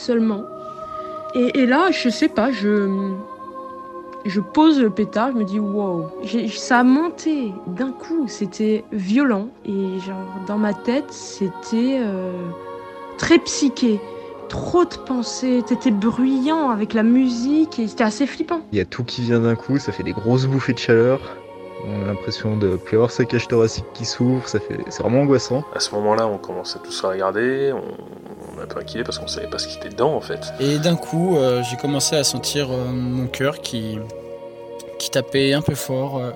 seulement. Et, et là, je sais pas, je, je pose le pétard, je me dis wow, ça a monté d'un coup, c'était violent et genre dans ma tête, c'était euh, très psyché, trop de pensées, c'était bruyant avec la musique et c'était assez flippant. Il y a tout qui vient d'un coup, ça fait des grosses bouffées de chaleur. On a l'impression de plus avoir sa cage thoracique qui s'ouvre, ça fait, c'est vraiment angoissant. À ce moment-là, on commence à tous à regarder, on, peu inquiet parce qu'on savait pas ce qui était dedans en fait. Et d'un coup, euh, j'ai commencé à sentir euh, mon cœur qui, qui tapait un peu fort. euh,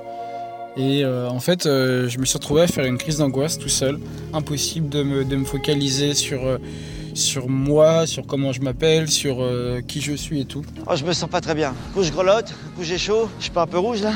et euh, en fait, euh, je me suis retrouvé à faire une crise d'angoisse tout seul. Impossible de me, de me focaliser sur, euh, sur moi, sur comment je m'appelle, sur euh, qui je suis et tout. Oh, je me sens pas très bien. Coup je grelotte, coup j'ai chaud. Je suis pas un peu rouge là?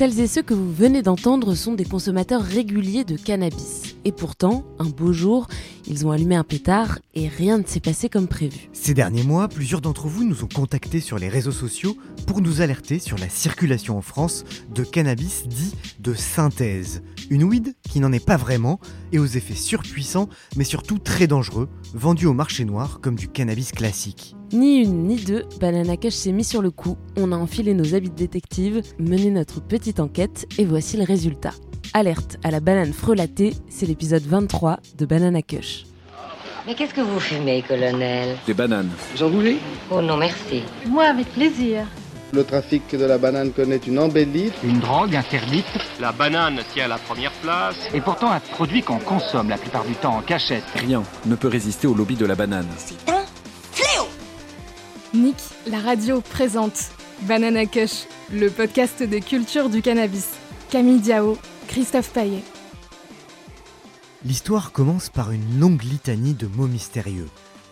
Celles et ceux que vous venez d'entendre sont des consommateurs réguliers de cannabis. Et pourtant, un beau jour, ils ont allumé un pétard et rien ne s'est passé comme prévu. Ces derniers mois, plusieurs d'entre vous nous ont contactés sur les réseaux sociaux pour nous alerter sur la circulation en France de cannabis dit de synthèse. Une weed qui n'en est pas vraiment et aux effets surpuissants mais surtout très dangereux, vendu au marché noir comme du cannabis classique. Ni une ni deux, Banana Kush s'est mis sur le coup. On a enfilé nos habits de détective, mené notre petite enquête et voici le résultat. Alerte à la banane frelatée, c'est l'épisode 23 de Banana Kush. Mais qu'est-ce que vous fumez, colonel? Des bananes. Vous en voulez? Oh non, merci. Moi, avec plaisir. Le trafic de la banane connaît une embellie. Une drogue interdite La banane tient la première place. et pourtant un produit qu'on consomme la plupart du temps en cachette. Rien ne peut résister au lobby de la banane. C'est un fléau Nick, la radio présente Banana Kush, le podcast des cultures du cannabis. Camille Diao, Christophe Paillet. L'histoire commence par une longue litanie de mots mystérieux.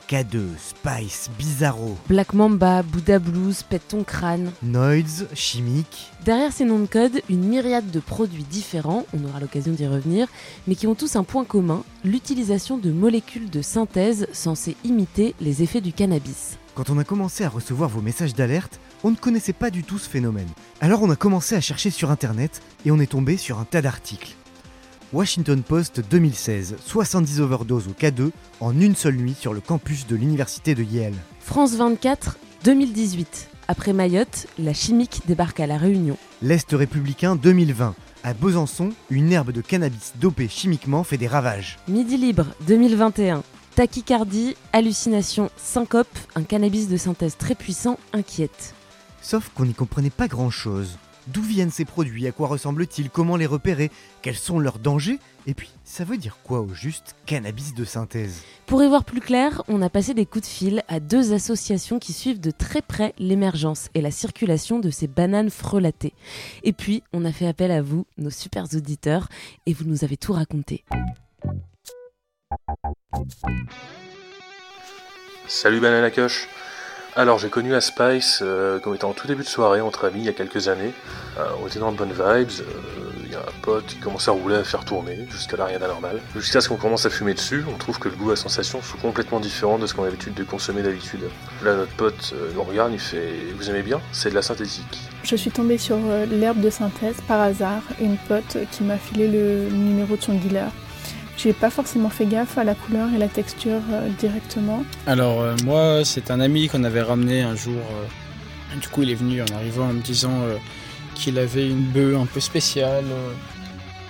K2, Spice, Bizarro, Black Mamba, Buddha Blues, Pète ton crâne. Noids, Chimique. Derrière ces noms de code, une myriade de produits différents, on aura l'occasion d'y revenir, mais qui ont tous un point commun, l'utilisation de molécules de synthèse censées imiter les effets du cannabis. Quand on a commencé à recevoir vos messages d'alerte, on ne connaissait pas du tout ce phénomène. Alors on a commencé à chercher sur internet et on est tombé sur un tas d'articles. Washington Post 2016, 70 overdoses au K2 en une seule nuit sur le campus de l'université de Yale. France 24, 2018. Après Mayotte, la chimique débarque à La Réunion. L'Est républicain 2020. À Besançon, une herbe de cannabis dopée chimiquement fait des ravages. Midi libre, 2021. Tachycardie, hallucination, syncope, un cannabis de synthèse très puissant inquiète. Sauf qu'on n'y comprenait pas grand-chose. D'où viennent ces produits? À quoi ressemblent-ils? Comment les repérer? Quels sont leurs dangers? Et puis, ça veut dire quoi au juste cannabis de synthèse? Pour y voir plus clair, on a passé des coups de fil à deux associations qui suivent de très près l'émergence et la circulation de ces bananes frelatées. Et puis, on a fait appel à vous, nos super auditeurs, et vous nous avez tout raconté. Salut Banana Kush. Alors j'ai connu la Spice euh, comme étant en tout début de soirée entre amis il y a quelques années. Euh, on était dans de bonnes vibes, euh, il y a un pote qui commence à rouler, à faire tourner, jusqu'à là rien d'anormal. Jusqu'à ce qu'on commence à fumer dessus, on trouve que le goût la sensation sont complètement différents de ce qu'on a l'habitude de consommer d'habitude. Là notre pote euh, nous regarde, il fait « Vous aimez bien? C'est de la synthétique ». Je suis tombée sur l'herbe de synthèse par hasard, une pote qui m'a filé le numéro de son dealer. J'ai pas forcément fait gaffe à la couleur et la texture euh, directement. Alors euh, moi, c'est un ami qu'on avait ramené un jour. euh, du coup, il est venu en arrivant en me disant qu'il avait une bœuf un peu spéciale,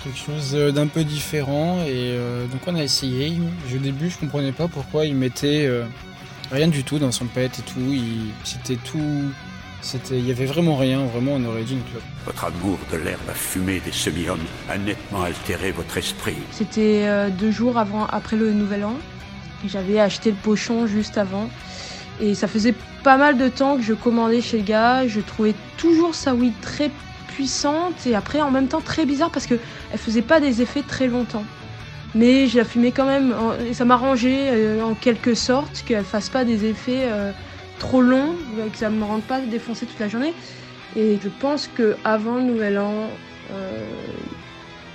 quelque chose d'un peu différent. Et donc on a essayé. Au début, je comprenais pas pourquoi il mettait rien du tout dans son pet et tout. C'était tout C'était, il y avait vraiment rien, vraiment on aurait dit une clope. Votre amour de l'herbe à fumer des semi-hommes a nettement altéré votre esprit. C'était euh, deux jours avant, après le Nouvel An. J'avais acheté le pochon juste avant. Et ça faisait pas mal de temps que je commandais chez le gars. Je trouvais toujours sa weed très puissante et après en même temps très bizarre parce que elle faisait pas des effets très longtemps. Mais je la fumais quand même et ça m'arrangeait euh, en quelque sorte qu'elle fasse pas des effets euh, trop longs, que ça me rende pas défoncer toute la journée. Et je pense que avant le Nouvel An, euh,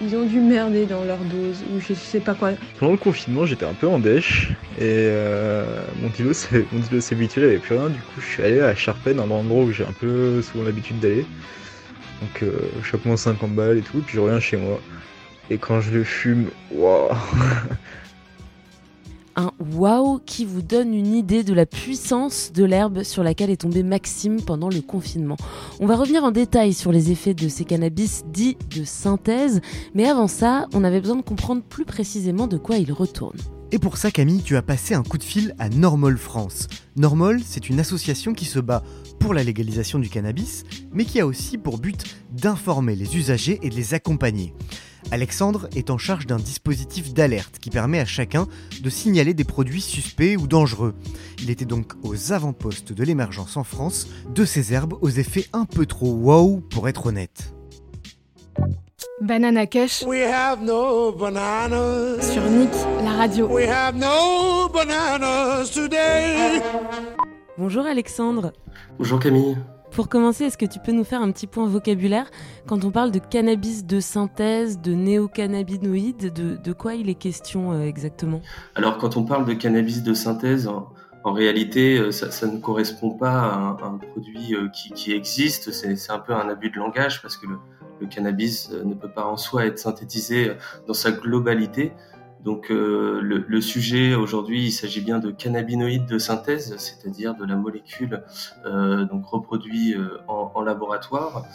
ils ont dû merder dans leur dose ou je sais pas quoi. Pendant le confinement, j'étais un peu en dèche et euh, mon kilo c'est mon habituel, avait plus rien. Du coup, je suis allé à Charpennes, un endroit où j'ai un peu souvent l'habitude d'aller. Donc, euh, je mon 50 balles et tout, puis je reviens chez moi. Et quand je le fume, waouh Un waouh qui vous donne une idée de la puissance de l'herbe sur laquelle est tombé Maxime pendant le confinement. On va revenir en détail sur les effets de ces cannabis dits de synthèse, mais avant ça, on avait besoin de comprendre plus précisément de quoi il retourne. Et pour ça, Camille, tu as passé un coup de fil à Normol France. Normol, c'est une association qui se bat pour la légalisation du cannabis, mais qui a aussi pour but d'informer les usagers et de les accompagner. Alexandre est en charge d'un dispositif d'alerte qui permet à chacun de signaler des produits suspects ou dangereux. Il était donc aux avant-postes de l'émergence en France de ces herbes aux effets un peu trop wow pour être honnête. Banana Kush We have no bananas. sur Nick, la radio. We have no bananas today. Bonjour Alexandre. Bonjour Camille. Pour commencer, est-ce que tu peux nous faire un petit point vocabulaire quand on parle de cannabis de synthèse, de néocannabinoïdes, de, de quoi il est question euh, exactement? Alors quand on parle de cannabis de synthèse, en, en réalité, euh, ça, ça, ne correspond pas à un, à un produit euh, qui, qui existe. C'est un peu un abus de langage parce que le, le, cannabis ne peut pas en soi être synthétisé dans sa globalité. Donc euh, le, sujet aujourd'hui, il s'agit bien de cannabinoïdes de synthèse, c'est-à-dire de la molécule euh, donc reproduit euh, en, laboratoire.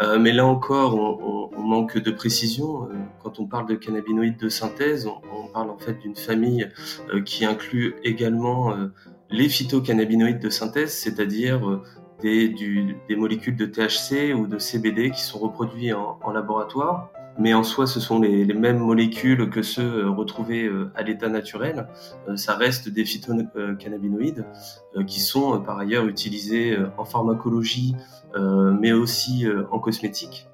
Euh, mais là encore, on, manque de précision. Quand on parle de cannabinoïdes de synthèse, on, on parle en fait d'une famille qui inclut également les phytocannabinoïdes de synthèse, c'est-à-dire des, molécules de THC ou de CBD qui sont reproduits en, en laboratoire mais en soi, ce sont les, les mêmes molécules que ceux euh, retrouvés euh, à l'état naturel. Euh, ça reste des phytocannabinoïdes qui sont par ailleurs utilisés en pharmacologie, mais aussi en cosmétique.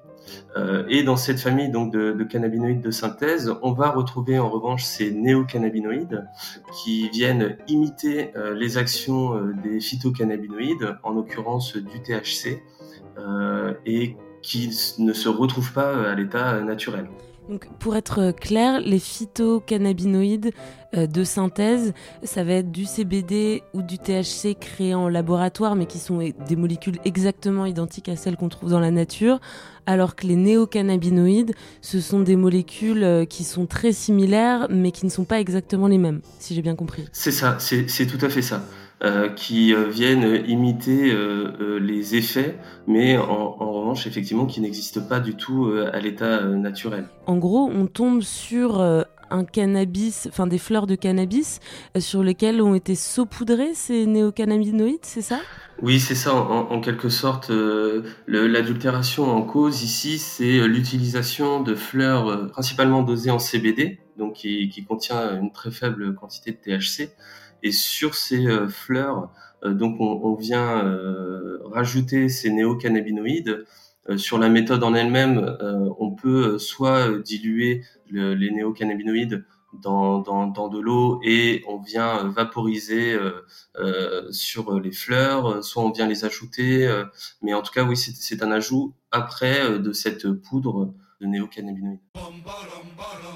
Et dans cette famille donc de, de, cannabinoïdes de synthèse, on va retrouver en revanche ces néocannabinoïdes qui viennent imiter les actions des phytocannabinoïdes, en l'occurrence du THC, et qui ne se retrouvent pas à l'état naturel. Donc, pour être clair, les phytocannabinoïdes euh, de synthèse, ça va être du CBD ou du THC créé en laboratoire, mais qui sont des molécules exactement identiques à celles qu'on trouve dans la nature, alors que les néocannabinoïdes, ce sont des molécules euh, qui sont très similaires, mais qui ne sont pas exactement les mêmes, si j'ai bien compris. C'est ça, c'est tout à fait ça. Euh, qui euh, viennent imiter euh, les effets, mais en, en revanche, effectivement, qui n'existent pas du tout à l'état naturel. En gros, on tombe sur un cannabis, enfin des fleurs de cannabis sur lesquelles ont été saupoudrés ces néocannabinoïdes, c'est ça? Oui, c'est ça. En, en, quelque sorte, euh, l'adultération en cause ici, c'est l'utilisation de fleurs euh, principalement dosées en CBD, donc qui, qui, contient une très faible quantité de THC. Et sur ces euh, fleurs, donc on, vient rajouter ces néocannabinoïdes. sur la méthode en elle-même, on peut soit diluer le, les néocannabinoïdes dans, de l'eau et on vient vaporiser euh, euh, sur les fleurs, soit on vient les ajouter, euh, mais en tout cas oui c'est un ajout après de cette poudre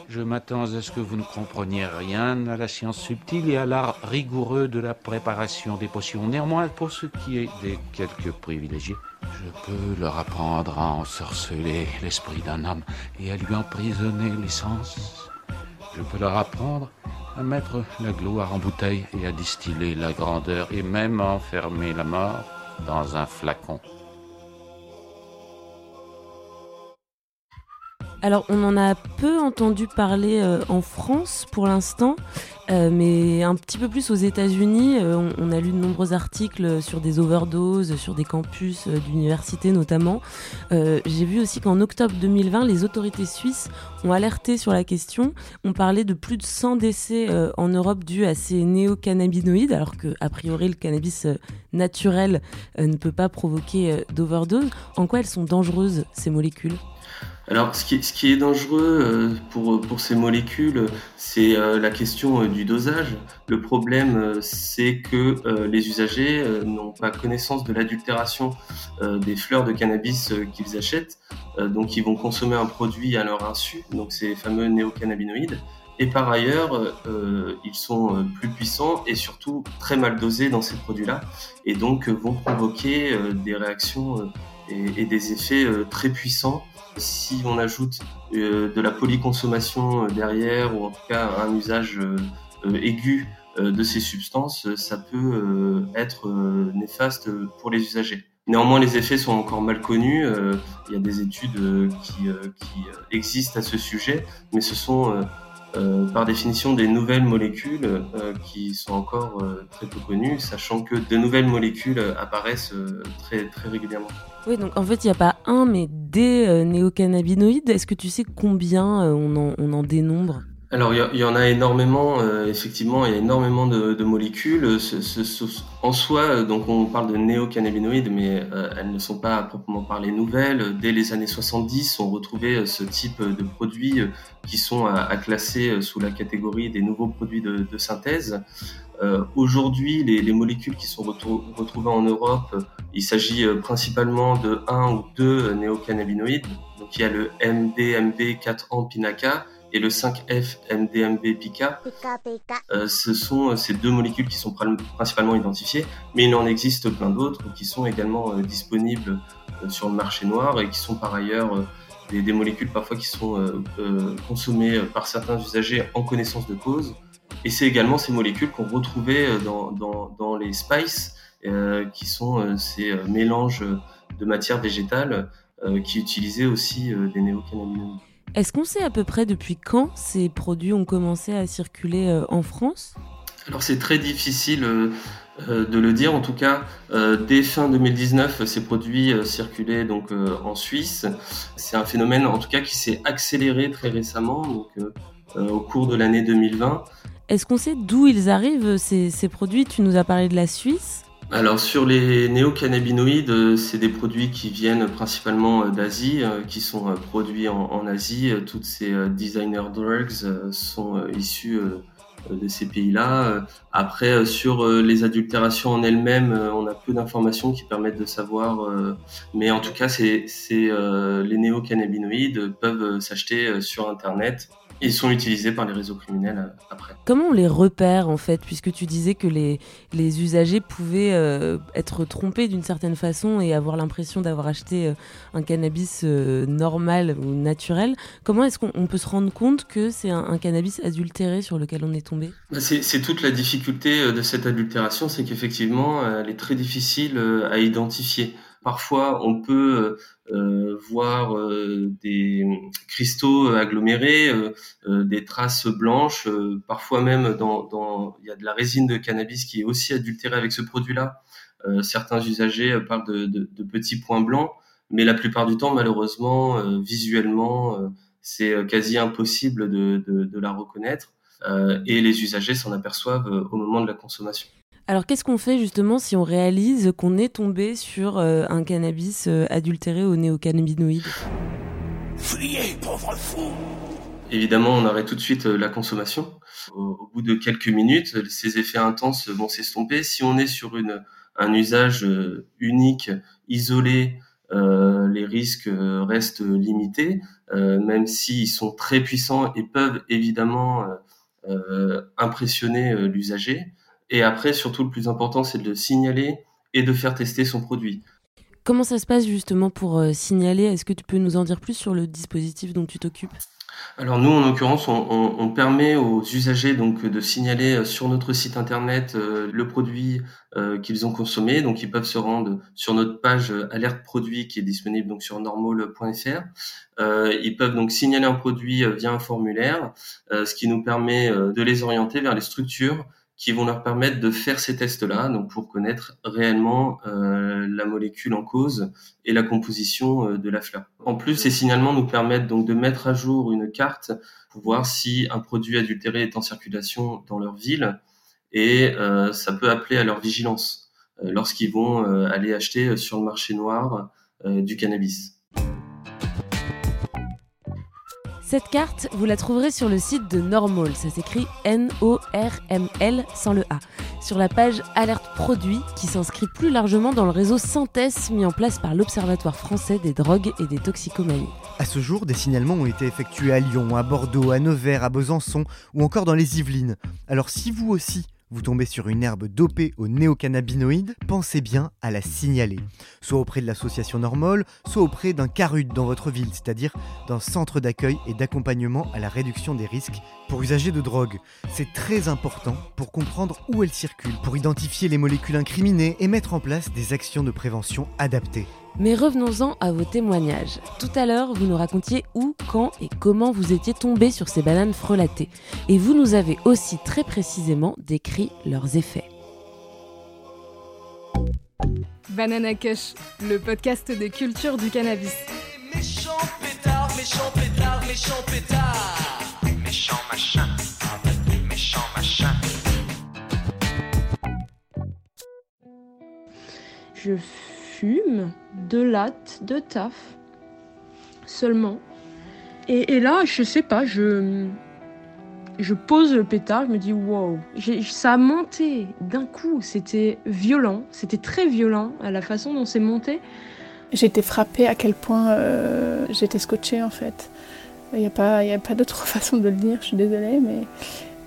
Je m'attends à ce que vous ne compreniez rien à la science subtile et à l'art rigoureux de la préparation des potions. Néanmoins, pour ce qui est des quelques privilégiés, je peux leur apprendre à ensorceler l'esprit d'un homme et à lui emprisonner les sens. Je peux leur apprendre à mettre la gloire en bouteille et à distiller la grandeur et même à enfermer la mort dans un flacon. Alors, on en a peu entendu parler euh, en France pour l'instant. Euh, mais un petit peu plus aux États-Unis. Euh, on, a lu de nombreux articles sur des overdoses, sur des campus d'universités notamment. J'ai vu aussi qu'en octobre 2020, les autorités suisses ont alerté sur la question. On parlait de plus de 100 décès en Europe dus à ces néocannabinoïdes, alors que a priori le cannabis naturel ne peut pas provoquer d'overdose. En quoi elles sont dangereuses ces molécules? Alors, ce qui, est dangereux euh, pour, pour ces molécules, c'est euh, la question euh, dosage. Le problème, c'est que les usagers n'ont pas connaissance de l'adultération des fleurs de cannabis qu'ils achètent. donc, ils vont consommer un produit à leur insu, donc ces fameux néocannabinoïdes. Et par ailleurs, ils sont plus puissants et surtout très mal dosés dans ces produits-là, et donc vont provoquer des réactions et, et, des effets très puissants si on ajoute euh, de la polyconsommation euh, derrière, ou en tout cas un usage euh, aigu de ces substances, ça peut être néfaste pour les usagers. Néanmoins, les effets sont encore mal connus. il y a des études qui, existent à ce sujet, mais ce sont par définition des nouvelles molécules qui sont encore très peu connues, sachant que de nouvelles molécules apparaissent très, très régulièrement. Oui, donc en fait, il n'y a pas un, mais des euh, néocannabinoïdes. Est-ce que tu sais combien euh, on, en, on en dénombre? Alors il y, en a énormément, euh, effectivement, il y a énormément de, de molécules. en soi, donc on parle de néocannabinoïdes, mais elles ne sont pas à proprement parler nouvelles. Dès les années 70, on retrouvait ce type de produits qui sont à, classer sous la catégorie des nouveaux produits de, de synthèse. Euh, aujourd'hui, les, les, molécules qui sont retrouvées en Europe, il s'agit euh, principalement de un ou deux néocannabinoïdes. Donc il y a le MDMB4-ampinaca et le 5F MDMB-pica. Euh, ce sont euh, ces deux molécules qui sont principalement identifiées, mais il en existe plein d'autres qui sont également disponibles sur le marché noir et qui sont par ailleurs des, des, molécules parfois qui sont consommées par certains usagers en connaissance de cause et c'est également ces molécules qu'on retrouvait euh, dans, dans, dans, les spices, euh, qui sont euh, ces mélanges de matières végétales qui utilisaient aussi des néocannabinoïdes. Est-ce qu'on sait à peu près depuis quand ces produits ont commencé à circuler en France? Alors c'est très difficile de le dire. En tout cas, dès fin 2019, ces produits circulaient donc en Suisse. C'est un phénomène, en tout cas, qui s'est accéléré très récemment, donc au cours de l'année 2020. Est-ce qu'on sait d'où ils arrivent, ces, produits? Tu nous as parlé de la Suisse. Alors sur les néocannabinoïdes, euh, c'est des produits qui viennent principalement euh, d'Asie, euh, qui sont produits en, Asie. Toutes ces designer drugs sont issus de ces pays-là. Après, sur les adultérations en elles-mêmes, on a peu d'informations qui permettent de savoir. Mais en tout cas, c'est les néocannabinoïdes peuvent s'acheter sur Internet ils sont utilisés par les réseaux criminels euh, après. Comment on les repère en fait, puisque tu disais que les, les usagers pouvaient euh, être trompés d'une certaine façon et avoir l'impression d'avoir acheté euh, un cannabis normal ou naturel. Comment est-ce qu'on peut se rendre compte que c'est un, cannabis adultéré sur lequel on est tombé? Bah, C'est toute la difficulté de cette adultération, c'est qu'effectivement elle est très difficile à identifier. Parfois, on peut euh, voir euh, des cristaux agglomérés, euh, des traces blanches, parfois même dans, il y a de la résine de cannabis qui est aussi adultérée avec ce produit-là. certains usagers parlent de, petits points blancs, mais la plupart du temps, malheureusement, visuellement, c'est quasi impossible de la reconnaître. et les usagers s'en aperçoivent au moment de la consommation. Alors qu'est-ce qu'on fait justement si on réalise qu'on est tombé sur euh, un cannabis euh, adultéré aux néocannabinoïdes Fuyez, pauvre fou Évidemment, on arrête tout de suite euh, la consommation. Au, bout de quelques minutes, ces effets intenses vont s'estomper. Si on est sur une, un usage unique, isolé, les risques restent limités, même s'ils sont très puissants et peuvent évidemment impressionner l'usager. Et après, surtout, le plus important, c'est de le signaler et de faire tester son produit. Comment ça se passe justement pour euh, signaler? Est-ce que tu peux nous en dire plus sur le dispositif dont tu t'occupes? Alors nous, en l'occurrence, on, permet aux usagers donc de signaler sur notre site internet le produit qu'ils ont consommé. Donc ils peuvent se rendre sur notre page alerte produit qui est disponible donc sur normal.fr. ils peuvent donc signaler un produit via un formulaire, ce qui nous permet de les orienter vers les structures qui vont leur permettre de faire ces tests-là, donc pour connaître réellement euh, la molécule en cause et la composition euh, de la fleur. En plus, ces signalements nous permettent donc de mettre à jour une carte pour voir si un produit adultéré est en circulation dans leur ville, et euh, ça peut appeler à leur vigilance euh, lorsqu'ils vont aller acheter sur le marché noir du cannabis. Cette carte, vous la trouverez sur le site de Normal, ça s'écrit N-O-R-M-L sans le A, sur la page Alerte Produit qui s'inscrit plus largement dans le réseau Synthèse mis en place par l'Observatoire français des drogues et des toxicomanies. À ce jour, des signalements ont été effectués à Lyon, à Bordeaux, à Nevers, à Besançon ou encore dans les Yvelines. Alors si vous aussi, vous tombez sur une herbe dopée aux néocannabinoïdes, pensez bien à la signaler. Soit auprès de l'association Normol, soit auprès d'un CARUD dans votre ville, c'est-à-dire d'un centre d'accueil et d'accompagnement à la réduction des risques pour usagers de drogue. C'est très important pour comprendre où elle circule, pour identifier les molécules incriminées et mettre en place des actions de prévention adaptées. Mais revenons-en à vos témoignages. Tout à l'heure, vous nous racontiez où, quand et comment vous étiez tombé sur ces bananes frelatées. Et vous nous avez aussi très précisément décrit leurs effets. Banana Kush, le podcast de culture du cannabis. Méchant pétard, méchant pétard, méchant pétard. Méchant machin, méchant machin. Je fume de latte, de taf, seulement. Et, là, je sais pas, je, je pose le pétard, je me dis wow, ça a monté d'un coup, c'était violent, c'était très violent à la façon dont c'est monté. J'étais frappée à quel point euh, j'étais scotchée en fait. Il n'y a pas, pas d'autre façon de le dire, je suis désolée, mais.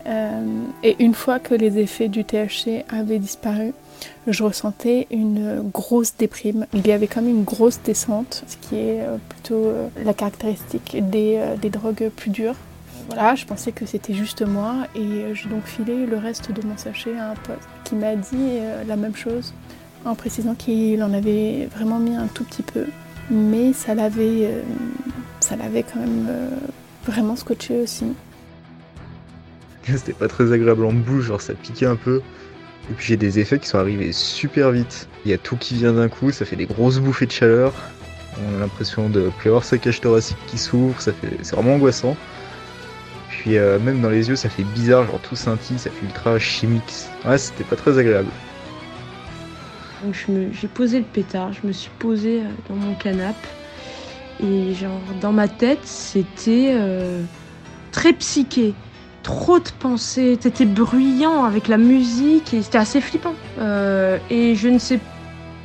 Euh, et une fois que les effets du THC avaient disparu, je ressentais une grosse déprime. Il y avait quand même une grosse descente, ce qui est euh, plutôt euh, la caractéristique des, euh, des drogues plus dures. Voilà, je pensais que c'était juste moi et j'ai donc filé le reste de mon sachet à un pote qui m'a dit la même chose en précisant qu'il en avait vraiment mis un tout petit peu, mais ça l'avait, ça l'avait quand même vraiment scotché aussi. C'était pas très agréable en bouche, genre ça piquait un peu. Et puis j'ai des effets qui sont arrivés super vite. Il y a tout qui vient d'un coup, ça fait des grosses bouffées de chaleur. On a l'impression de plus avoir sa cage thoracique qui s'ouvre, fait, c'est vraiment angoissant. Puis euh, même dans les yeux, ça fait bizarre, genre tout scintille, ça fait ultra chimique. Ouais, c'était pas très agréable. Donc j'ai posé le pétard, je me suis posé euh, dans mon canapé et genre dans ma tête, c'était euh, très psyché trop de pensées, c'était bruyant avec la musique et c'était assez flippant. Euh, et je ne sais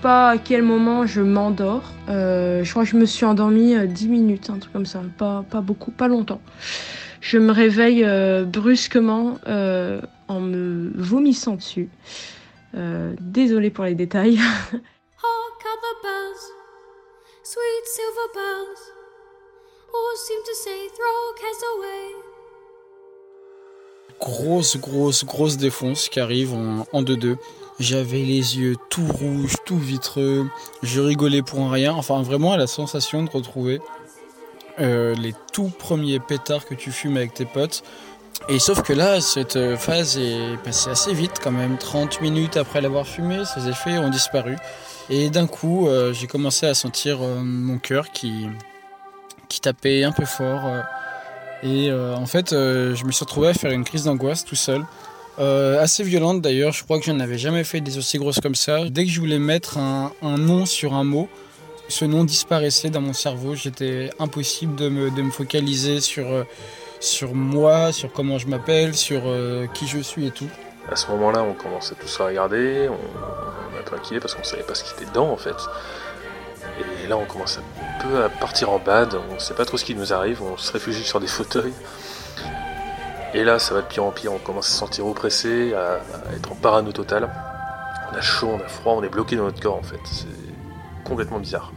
pas à quel moment je m'endors. Euh, je crois que je me suis endormie 10 euh, minutes, un truc comme ça, pas, pas beaucoup, pas longtemps. Je me réveille brusquement en me vomissant dessus. désolée pour les détails. sweet silver bells, all seem to say throw away grosse, grosse, grosse défonce qui arrive en 2-2. J'avais les yeux tout rouges, tout vitreux. Je rigolais pour rien. Enfin, vraiment, la sensation de retrouver euh, les tout premiers pétards que tu fumes avec tes potes. Et sauf que là, cette phase est passée assez vite quand même. 30 minutes après l'avoir fumé, ses effets ont disparu. Et d'un coup, euh, j'ai commencé à sentir euh, mon cœur qui, qui tapait un peu fort. Et euh, en fait, euh, je me suis retrouvé à faire une crise d'angoisse tout seul. Euh, assez violente d'ailleurs, je crois que je n'avais jamais fait des aussi grosses comme ça. Dès que je voulais mettre un, nom sur un mot, ce nom disparaissait dans mon cerveau. J'étais impossible de me, focaliser sur, sur moi, sur comment je m'appelle, sur qui je suis et tout. À ce moment-là, on commençait tous à regarder, on, on a parce qu'on savait pas ce qui était dedans en fait. Et là, on commence un peu à partir en bad, on sait pas trop ce qui nous arrive, on se réfugie sur des fauteuils. Et là, ça va de pire en pire, on commence à se sentir oppressé, à, être en parano total. On a chaud, on a froid, on est bloqué dans notre corps en fait. C'est complètement bizarre.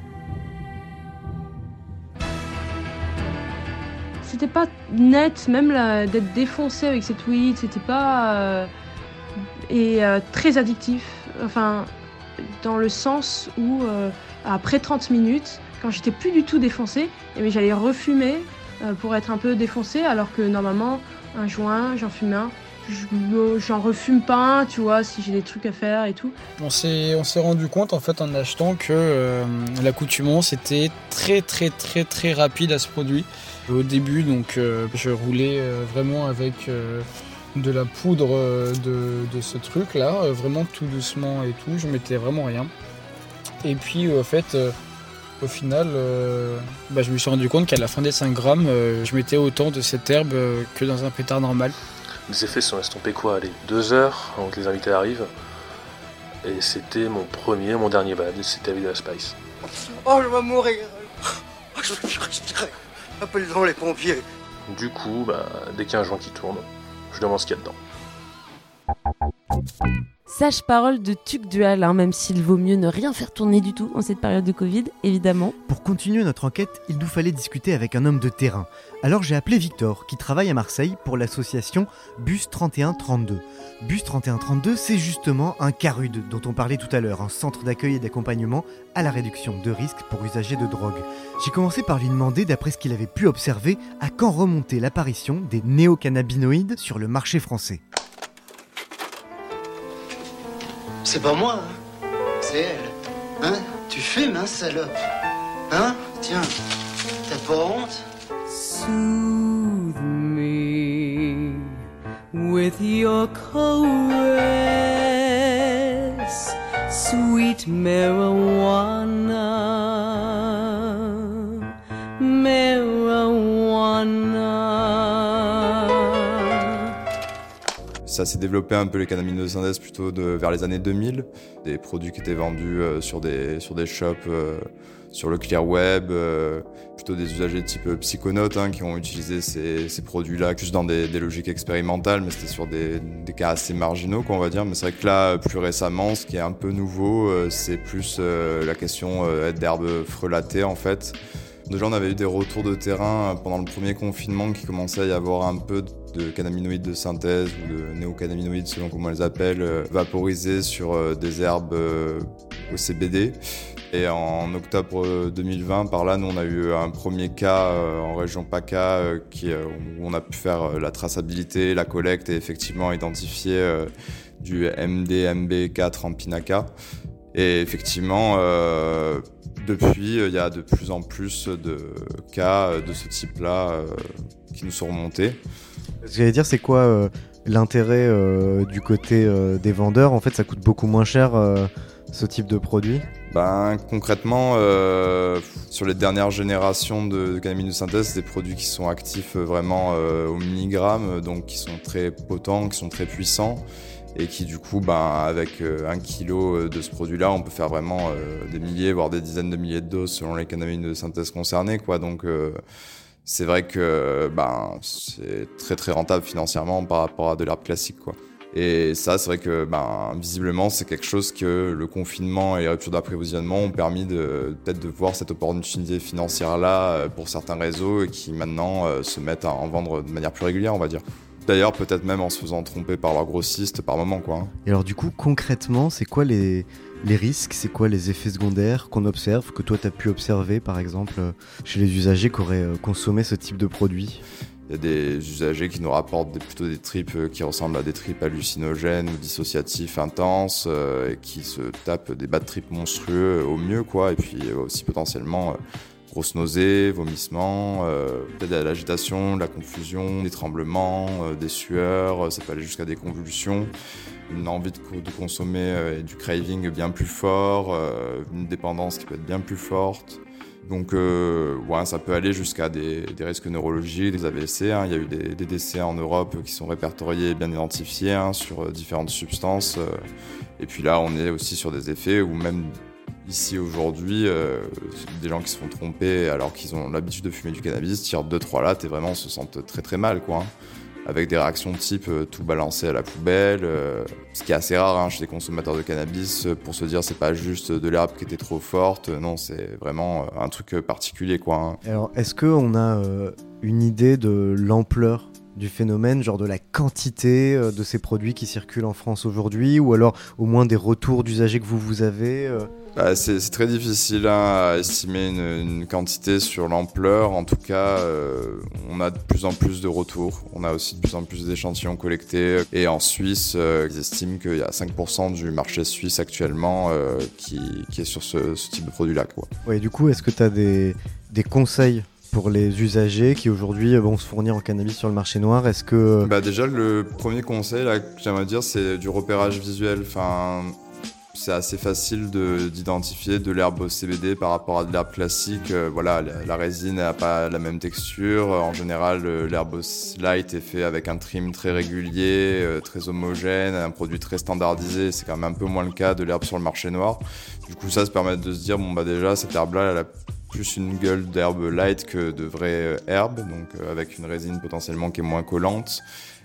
c'était pas net, même d'être défoncé avec cette weed, c'était pas. euh, et euh, très addictif. Enfin, dans le sens où, euh, après 30 minutes, quand j'étais plus du tout défoncé, eh bien, j'allais refumer euh, pour être un peu défoncé, alors que normalement, un joint, j'en fume un. J'en refume pas un, tu vois, si j'ai des trucs à faire et tout. On s'est, rendu compte en fait en achetant que euh, l'accoutumance était très très très très rapide à ce produit. Au début donc euh, je roulais euh, vraiment avec de la poudre de, de ce truc là, vraiment tout doucement et tout, je mettais vraiment rien. Et puis euh, en fait euh, au final euh, bah, je me suis rendu compte qu'à la fin des 5 grammes euh, je mettais autant de cette herbe euh, que dans un pétard normal. Les effets sont estompés quoi? Allez, deux heures avant que les invités arrivent. Et c'était mon premier, mon dernier bad, c'était avec de la Spice. Oh, je vais mourir. Oh, je vais respirer. Appelez-en les pompiers. Du coup, bah, dès qu'il y a un joint qui tourne, je demande ce qu'il y a dedans. Sage parole de Tuc Dual, hein, même s'il vaut mieux ne rien faire tourner du tout en cette période de Covid, évidemment. Pour continuer notre enquête, il nous fallait discuter avec un homme de terrain. Alors j'ai appelé Victor, qui travaille à Marseille pour l'association Bus 3132. Bus 3132, c'est justement un CARUD dont on parlait tout à l'heure, un centre d'accueil et d'accompagnement à la réduction de risques pour usagers de drogue. J'ai commencé par lui demander, d'après ce qu'il avait pu observer, à quand remontait l'apparition des néocannabinoïdes sur le marché français. C'est pas moi, hein. C'est elle. Hein? Tu fumes, hein, salope. Hein? Tiens, t'as pas honte? Soothe me with your caress, sweet marijuana, Ça s'est développé un peu les cannabinoïdes de plutôt de, vers les années 2000. Des produits qui étaient vendus euh, sur, des, sur des shops, euh, sur le clear web, euh, plutôt des usagers type euh, psychonautes hein, qui ont utilisé ces, ces produits-là plus dans des, logiques expérimentales, mais c'était sur des, cas assez marginaux, quoi, on va dire. Mais c'est vrai que là, plus récemment, ce qui est un peu nouveau, c'est plus la question d'herbes frelatées en fait. Déjà, on avait eu des retours de terrain pendant le premier confinement qui commençait à y avoir un peu de cannabinoïdes de synthèse ou de néocannabinoïdes selon comment on les appelle, euh, vaporisés sur euh, des herbes euh, au CBD. Et en octobre euh, 2020, par là, nous, on a eu un premier cas euh, en région PACA euh, qui, euh, où on a pu faire euh, la traçabilité, la collecte et effectivement identifier euh, du MDMB4 en pinaca. Et effectivement, euh, depuis, euh, il y a de plus en plus de cas euh, de ce type-là euh, qui nous sont remontés. Ce que j'allais dire, c'est quoi euh, l'intérêt euh, du côté euh, des vendeurs? En fait, ça coûte beaucoup moins cher ce type de produit? Ben, concrètement, sur les dernières générations de, de cannabis de synthèse, c'est des produits qui sont actifs vraiment au milligramme, donc qui sont très potents, qui sont très puissants, et qui du coup, ben, avec un kilo de ce produit-là, on peut faire vraiment des milliers, voire des dizaines de milliers de doses selon les cannabis de synthèse concernés, quoi. Donc c'est vrai que ben, c'est très très rentable financièrement par rapport à de l'herbe classique, quoi. Et ça, c'est vrai que ben, visiblement, c'est quelque chose que le confinement et les ruptures d'approvisionnement ont permis de peut-être de voir cette opportunité financière-là euh, pour certains réseaux et qui maintenant euh, se mettent à en vendre de manière plus régulière, on va dire. D'ailleurs, peut-être même en se faisant tromper par leurs grossistes par moment, quoi. hein. Et alors du coup, concrètement, c'est quoi les, les risques C'est quoi les effets secondaires qu'on observe, que toi tu as pu observer par exemple chez les usagers qui auraient euh, consommé ce type de produit? Il y a des usagers qui nous rapportent plutôt des tripes euh, qui ressemblent à des tripes hallucinogènes ou dissociatifs intenses euh, et qui se tapent des bas de tripes monstrueux au mieux, quoi. Et puis aussi potentiellement euh, grosses nausées, vomissements, peut-être de l'agitation, de la confusion, des tremblements, des sueurs, ça peut aller jusqu'à des convulsions. Une envie de, co- de consommer euh, du craving bien plus fort, euh, une dépendance qui peut être bien plus forte. Donc, euh, ouais, ça peut aller jusqu'à des, risques neurologiques, des AVC. hein. Il y a eu des, décès en Europe qui sont répertoriés et bien identifiés hein, sur euh, différentes substances. et puis là, on est aussi sur des effets où même ici aujourd'hui, des gens qui se font tromper alors qu'ils ont l'habitude de fumer du cannabis tirent 2-3 lattes et vraiment se sentent très très mal, quoi. hein. Avec des réactions type euh, tout balancer à la poubelle, euh, ce qui est assez rare hein, chez les consommateurs de cannabis, euh, pour se dire c'est pas juste de l'herbe qui était trop forte, non, c'est vraiment un truc particulier, quoi. hein. Alors, est-ce qu'on a une idée de l'ampleur du phénomène, genre de la quantité euh, de ces produits qui circulent en France aujourd'hui, ou alors au moins des retours d'usagers que vous vous avez euh Bah, c'est très difficile hein, à estimer une, une quantité sur l'ampleur. En tout cas, euh, on a de plus en plus de retours. On a aussi de plus en plus d'échantillons collectés. Et en Suisse, ils estiment qu'il y a 5% du marché suisse actuellement qui, qui est sur ce, ce type de produit-là. quoi. Ouais, du coup, est-ce que tu as des, des conseils pour les usagers qui aujourd'hui euh, vont se fournir en cannabis sur le marché noir Est-ce que Bah déjà, le premier conseil là, que j'aimerais dire, c'est du repérage visuel. Enfin, c'est assez facile de- d'identifier de, l'herbe CBD par rapport à de l'herbe classique. Euh, voilà, la, résine n'a pas la même texture. En général, euh, l'herbe light est fait avec un trim très régulier, euh, très homogène, un produit très standardisé. C'est quand même un peu moins le cas de l'herbe sur le marché noir. Du coup, ça se permet de se dire, bon bah déjà, cette herbe-là, elle a plus une gueule d'herbe light que de vraie euh, herbe, donc euh, avec une résine potentiellement qui est moins collante.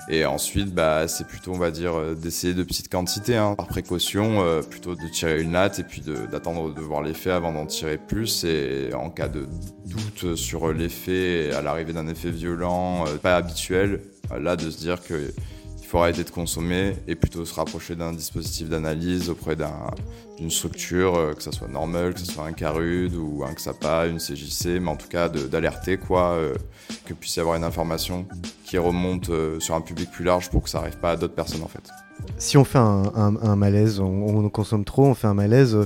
Et ensuite, bah, c'est plutôt, on va dire, euh, d'essayer de petites quantités, hein, par précaution, plutôt de tirer une latte et puis d'attendre de, voir l'effet avant d'en tirer plus. Et en cas de doute sur l'effet, à l'arrivée d'un effet violent, pas habituel, là, de se dire que faut arrêter de consommer et plutôt se rapprocher d'un dispositif d'analyse auprès d'un- d'une structure, euh, que ça soit normal, que ce soit un CARUD ou un XAPA, une CJC, mais en tout cas d'alerter quoi, euh, que puisse y avoir une information qui remonte euh, sur un public plus large pour que ça arrive pas à d'autres personnes en fait. si on fait un, malaise, on, on consomme trop, on fait un malaise,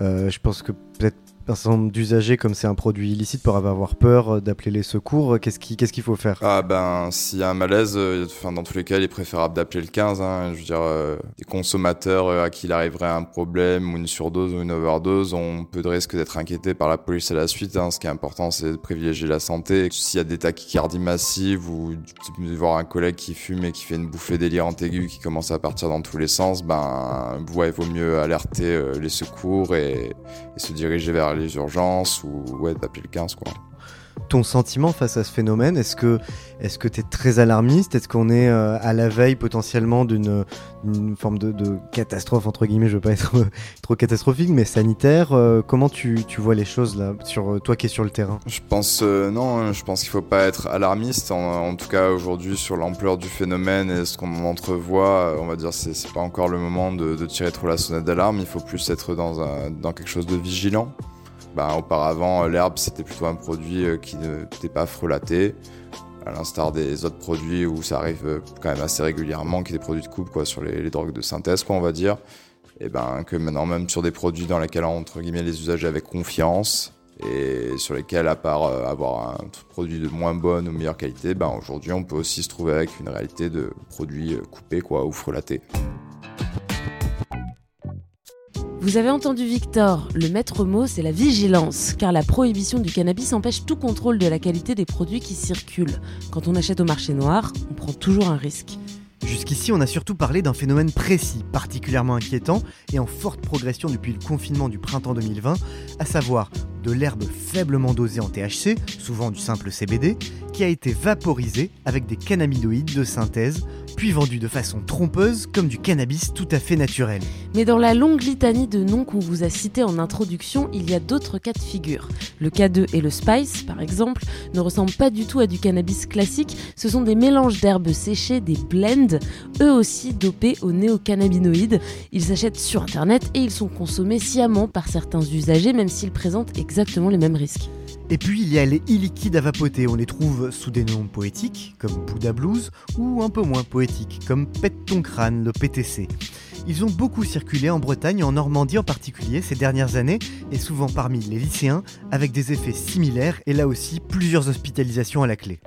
je pense que peut-être un certain nombre d'usagers, comme c'est un produit illicite, peuvent avoir peur euh, d'appeler les secours. Qu'est-ce qui- qu'est-ce qu'il faut faire? Ah ben, s'il y a un malaise, euh, enfin, dans tous les cas, il est préférable d'appeler le 15. Hein, je veux dire, euh, consommateurs euh, à qui il arriverait un problème ou une surdose ou une overdose ont peu de risque d'être inquiétés par la police à la suite. Hein. Ce qui est important, c'est de privilégier la santé. S'il y a des tachycardies massives ou de voir un collègue qui fume et qui fait une bouffée délirante aiguë qui commence à partir dans tous les sens, ben, il vaut mieux alerter euh, les secours et, et se diriger vers les urgences ou ouais, d'appeler le 15 quoi. Ton sentiment face à ce phénomène, est-ce que est-ce que tu es très alarmiste? Est-ce qu'on est euh, à la veille potentiellement d'une forme de, de catastrophe, entre guillemets, je veux pas être trop catastrophique, mais sanitaire Euh, Comment tu, tu vois les choses là, sur euh, toi qui es sur le terrain? Je pense euh, non, hein, je pense qu'il faut pas être alarmiste. En, en tout cas aujourd'hui sur l'ampleur du phénomène et ce qu'on en entrevoit, on va dire c'est pas encore le moment de, de tirer trop la sonnette d'alarme. Il faut plus être dans un dans quelque chose de vigilant. Ben, auparavant, l'herbe c'était plutôt un produit euh, qui n'était pas frelaté, à l'instar des autres produits où ça arrive euh, quand même assez régulièrement, qui est des produits de coupe quoi, sur les, drogues de synthèse quoi, on va dire. Et ben que maintenant même sur des produits dans lesquels entre guillemets les usagers avaient confiance et sur lesquels à part euh, avoir un produit de moins bonne ou meilleure qualité, ben aujourd'hui on peut aussi se trouver avec une réalité de produits coupés quoi ou frelatés. Vous avez entendu Victor, le maître mot c'est la vigilance, car la prohibition du cannabis empêche tout contrôle de la qualité des produits qui circulent. Quand on achète au marché noir, on prend toujours un risque. Jusqu'ici, on a surtout parlé d'un phénomène précis, particulièrement inquiétant et en forte progression depuis le confinement du printemps 2020, à savoir de l'herbe faiblement dosée en THC, souvent du simple CBD, qui a été vaporisée avec des cannabinoïdes de synthèse, puis vendue de façon trompeuse comme du cannabis tout à fait naturel. Mais dans la longue litanie de noms qu'on vous a cités en introduction, il y a d'autres cas de figure. Le K2 et le Spice, par exemple, ne ressemblent pas du tout à du cannabis classique, ce sont des mélanges d'herbes séchées, des blends, eux aussi dopés aux néocannabinoïdes. Ils s'achètent sur internet et ils sont consommés sciemment par certains usagers, même s'ils présentent les mêmes risques. Et puis il y a les e-liquides à vapoter, on les trouve sous des noms poétiques comme Buddha Blues ou un peu moins poétiques comme Pète ton crâne, le PTC. Ils ont beaucoup circulé en Bretagne et en Normandie en particulier ces dernières années et souvent parmi les lycéens avec des effets similaires et là aussi plusieurs hospitalisations à la clé.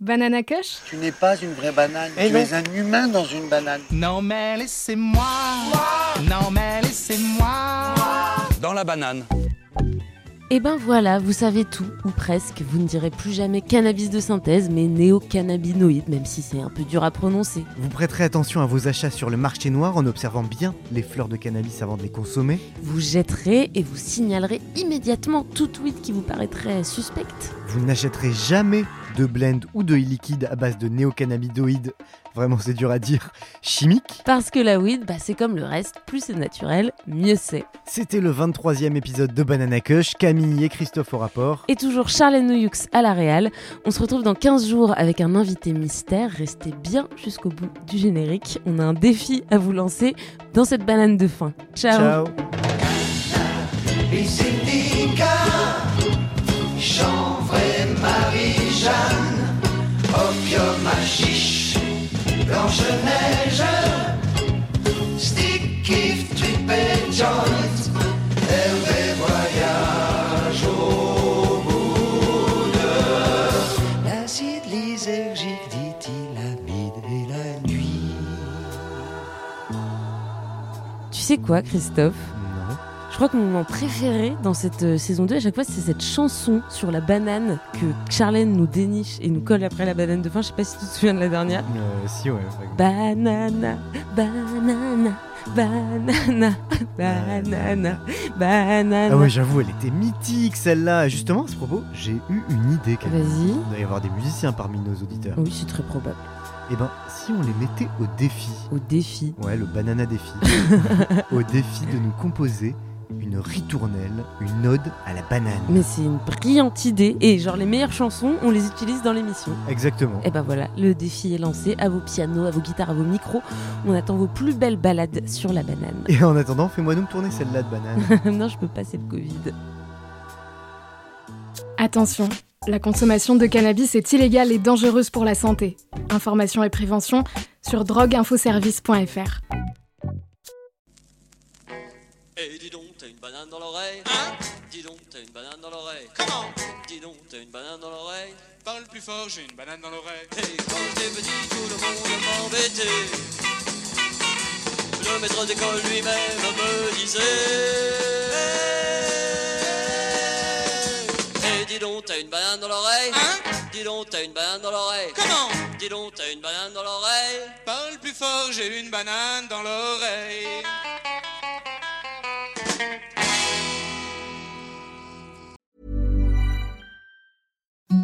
Banana Kush? Tu n'es pas une vraie banane, Eh tu non. es un humain dans une banane. Non mais laissez-moi, non mais laissez-moi. Dans la banane. Et ben voilà, vous savez tout, ou presque. Vous ne direz plus jamais cannabis de synthèse, mais néocannabinoïdes, même si c'est un peu dur à prononcer. Vous prêterez attention à vos achats sur le marché noir en observant bien les fleurs de cannabis avant de les consommer. Vous jetterez et vous signalerez immédiatement tout tweet qui vous paraîtrait suspect. Vous n'achèterez jamais de blend ou de e-liquide à base de néocannabinoïdes Vraiment, c'est dur à dire. Chimique Parce que la weed, bah, c'est comme le reste, plus c'est naturel, mieux c'est. C'était le 23e épisode de Banana Kush, Camille et Christophe au rapport. Et toujours Charlène Noyoux à la Réal. On se retrouve dans 15 jours avec un invité mystère. Restez bien jusqu'au bout du générique. On a un défi à vous lancer dans cette banane de fin. Ciao. Ciao. Et Blanche-Neige, stick, kiff, trip et joint, Hervé voyage au bout de l'acide lysergique, dit-il, amide et la nuit. Tu sais quoi, Christophe? Je crois que mon moment préféré dans cette euh, saison 2, à chaque fois, c'est cette chanson sur la banane que Charlène nous déniche et nous colle après la banane de fin. Je sais pas si tu te souviens de la dernière. Euh, si, ouais. Banana, banana, banana, banana, banana. Ah ouais, j'avoue, elle était mythique celle-là. Justement, à ce propos, j'ai eu une idée. Vas-y. Il doit y avoir des musiciens parmi nos auditeurs. Oui, c'est très probable. Eh ben, si on les mettait au défi, Au défi. ouais, le banana défi, au défi de nous composer une ritournelle, une ode à la banane. Mais c'est une brillante idée. Et genre, les meilleures chansons, on les utilise dans l'émission. Exactement. Et ben voilà, le défi est lancé. À vos pianos, à vos guitares, à vos micros. On attend vos plus belles balades sur la banane. Et en attendant, fais-moi donc tourner celle-là de banane. non, je peux pas, c'est le Covid. Attention, la consommation de cannabis est illégale et dangereuse pour la santé. Information et prévention sur drogueinfoservice.fr. Eh dis donc, t'as une banane dans l'oreille. Hein? Dis donc, t'as une banane dans l'oreille. Comment? Dis donc, t'as une banane dans l'oreille. Parle plus fort, j'ai une banane dans l'oreille. Et quand j'étais petit, tout le monde m'embêtait Le maître d'école lui-même me disait. Eh dis donc, t'as une banane dans l'oreille. Hein? Dis donc, t'as une banane dans l'oreille. Comment? Dis donc, t'as une banane dans l'oreille. Parle plus fort, j'ai une banane dans l'oreille.